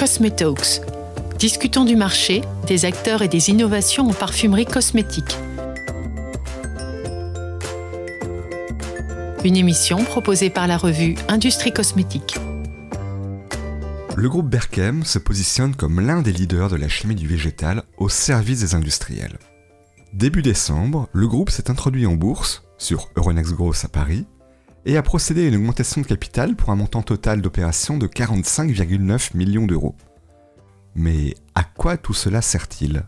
Cosmetalks. Discutons du marché, des acteurs et des innovations en parfumerie cosmétique. Une émission proposée par la revue Industrie Cosmétique. Le groupe Berkem se positionne comme l'un des leaders de la chimie du végétal au service des industriels. Début décembre, le groupe s'est introduit en bourse sur Euronext Growth à Paris et a procédé à une augmentation de capital pour un montant total d'opérations de 45,9 millions d'euros. Mais à quoi tout cela sert-il?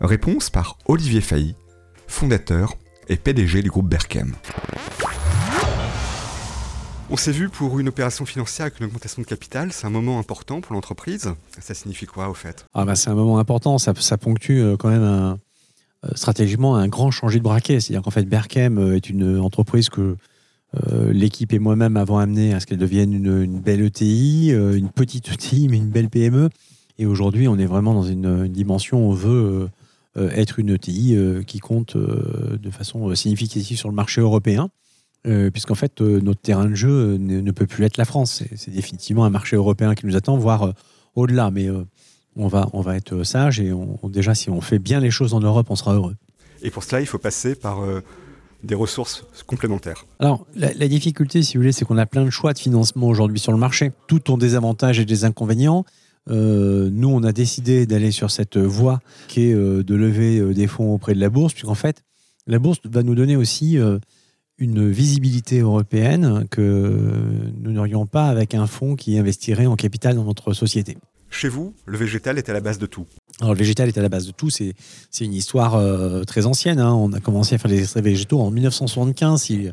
Réponse par Olivier Failly, fondateur et PDG du groupe Berkem. On s'est vu pour une opération financière avec une augmentation de capital, c'est un moment important pour l'entreprise. Ça signifie quoi au fait? Ah bah, C'est un moment important, ça, ponctue euh, quand même euh, stratégiquement un grand changé de braquet. C'est-à-dire qu'en fait, Berkem euh, est une entreprise que euh, l'équipe et moi-même avons amené à ce qu'elle devienne une, belle ETI, une petite ETI, mais une belle PME. Et aujourd'hui, on est vraiment dans une, dimension où on veut être une ETI qui compte de façon significative sur le marché européen. puisqu'en fait, notre terrain de jeu ne, peut plus être la France. C'est définitivement un marché européen qui nous attend, voire au-delà. Mais on va, on va être sage et déjà, si on fait bien les choses en Europe, on sera heureux. Et pour cela, il faut passer par euh, des ressources complémentaires. Alors, la, difficulté, si vous voulez, c'est qu'on a plein de choix de financement aujourd'hui sur le marché. Tout ont des avantages et des inconvénients. Euh, nous, on a décidé d'aller sur cette voie qui est euh, de lever des fonds auprès de la bourse, puisqu'en fait, la bourse va nous donner aussi une visibilité européenne que nous n'aurions pas avec un fonds qui investirait en capital dans notre société. Chez vous, le végétal est à la base de tout. Alors, le végétal est à la base de tout. C'est, une histoire euh, très ancienne. Hein. On a commencé à faire des extraits végétaux en 1975. Si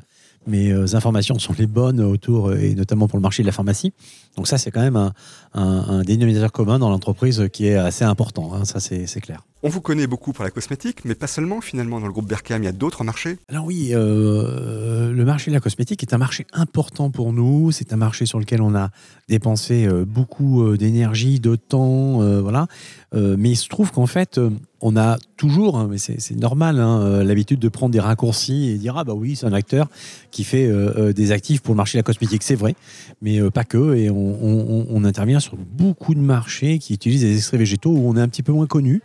mes euh, informations sont les bonnes autour, et notamment pour le marché de la pharmacie. Donc ça, c'est quand même un, un, dénominateur commun dans l'entreprise qui est assez important. Hein. Ça, c'est, clair. On vous connaît beaucoup pour la cosmétique, mais pas seulement finalement. Dans le groupe Berkham, il y a d'autres marchés? Alors oui, euh, le marché de la cosmétique est un marché important pour nous. C'est un marché sur lequel on a dépensé euh, beaucoup euh, d'énergie, de temps, voilà. mais il se trouve qu'en fait, on a toujours, hein, mais c'est normal, hein, l'habitude de prendre des raccourcis et dire ah bah oui, c'est un acteur qui fait des actifs pour le marché de la cosmétique. C'est vrai, mais pas que. Et on, on, intervient sur beaucoup de marchés qui utilisent des extraits végétaux où on est un petit peu moins connu.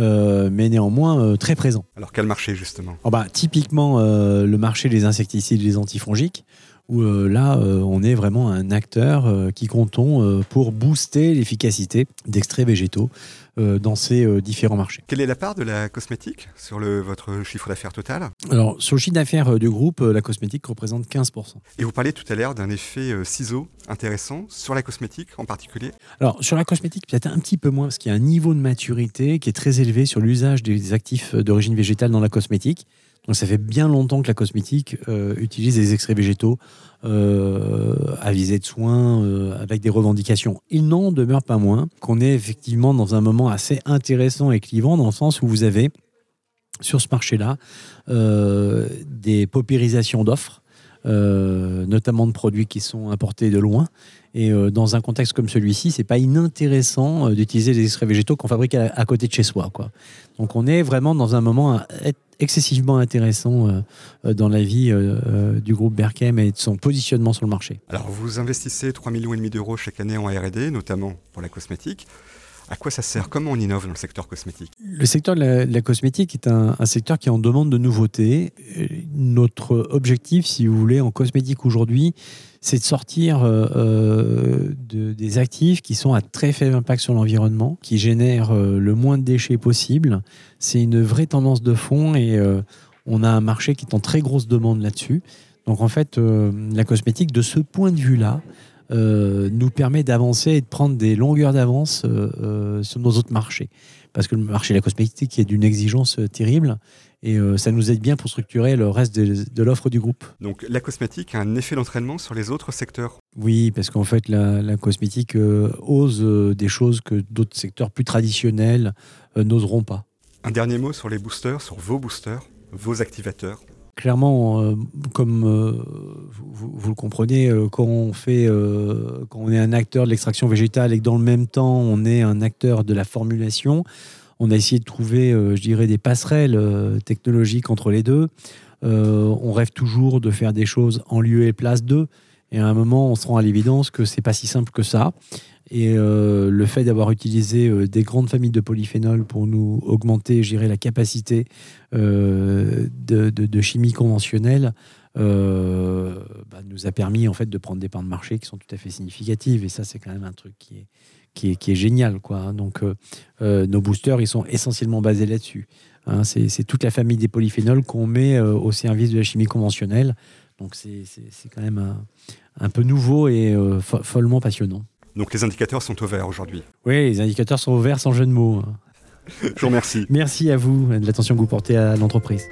Euh, mais néanmoins euh, très présent. Alors quel marché justement? Oh bah, Typiquement euh, le marché des insecticides et des antifongiques, où là on est vraiment un acteur qui comptons pour booster l'efficacité d'extraits végétaux euh, dans ces euh, différents marchés. Quelle est la part de la cosmétique sur le, votre chiffre d'affaires total? Alors, sur le chiffre d'affaires euh, du groupe, la cosmétique représente 15%. Et vous parliez tout à l'heure d'un effet ciseau intéressant sur la cosmétique en particulier? Alors, sur la cosmétique, peut-être un petit peu moins, parce qu'il y a un niveau de maturité qui est très élevé sur l'usage des actifs d'origine végétale dans la cosmétique. Ça fait bien longtemps que la cosmétique euh, utilise des extraits végétaux euh, à visée de soins euh, avec des revendications. Il n'en demeure pas moins qu'on est effectivement dans un moment assez intéressant et clivant dans le sens où vous avez sur ce marché-là des paupérisations d'offres. notamment de produits qui sont importés de loin. Et dans un contexte comme celui-ci, c'est pas inintéressant d'utiliser des extraits végétaux qu'on fabrique à, à, côté de chez soi. Donc on est vraiment dans un moment excessivement intéressant euh, euh, dans la vie euh, du groupe Berkem et de son positionnement sur le marché. Alors vous investissez 3,5 millions d'euros chaque année en R&D, notamment pour la cosmétique. À quoi ça sert? Comment on innove dans le secteur cosmétique? Le secteur de la, cosmétique est un, secteur qui en demande de nouveautés. Notre objectif, si vous voulez, en cosmétique aujourd'hui, c'est de sortir euh, euh, de, des actifs qui sont à très faible impact sur l'environnement, qui génèrent euh, le moins de déchets possible. C'est une vraie tendance de fond et on a un marché qui est en très grosse demande là-dessus. Donc en fait, la cosmétique, de ce point de vue-là, nous permet d'avancer et de prendre des longueurs d'avance sur nos autres marchés. Parce que le marché de la cosmétique est d'une exigence terrible et euh, ça nous aide bien pour structurer le reste de, l'offre du groupe. Donc la cosmétique a un effet d'entraînement sur les autres secteurs Oui, parce qu'en fait, la, cosmétique euh, ose euh, des choses que d'autres secteurs plus traditionnels n'oseront pas. Un dernier mot sur les boosters, sur vos boosters, vos activateurs Clairement, comme vous, le comprenez, quand on fait, quand on est un acteur de l'extraction végétale et que dans le même temps on est un acteur de la formulation, on a essayé de trouver, euh, je dirais, des passerelles euh, technologiques entre les deux. Euh, on rêve toujours de faire des choses en lieu et place d'eux. Et à un moment, on se rend à l'évidence que c'est pas si simple que ça. Et euh, le fait d'avoir utilisé euh, des grandes familles de polyphénols pour nous augmenter, gérer la capacité euh, de, chimie conventionnelle bah, nous a permis en fait de prendre des parts de marché qui sont tout à fait significatives. Et ça, c'est quand même un truc qui est, génial. Quoi. hein. Donc, nos boosters, ils sont essentiellement basés là-dessus. Hein, c'est toute la famille des polyphénols qu'on met au service de la chimie conventionnelle. Donc, c'est quand même un, peu nouveau et fo- follement passionnant. Donc les indicateurs sont au vert aujourd'hui. Oui, les indicateurs sont ouverts sans jeu de mots. hein. Je vous remercie. Merci à vous de l'attention que vous portez à l'entreprise.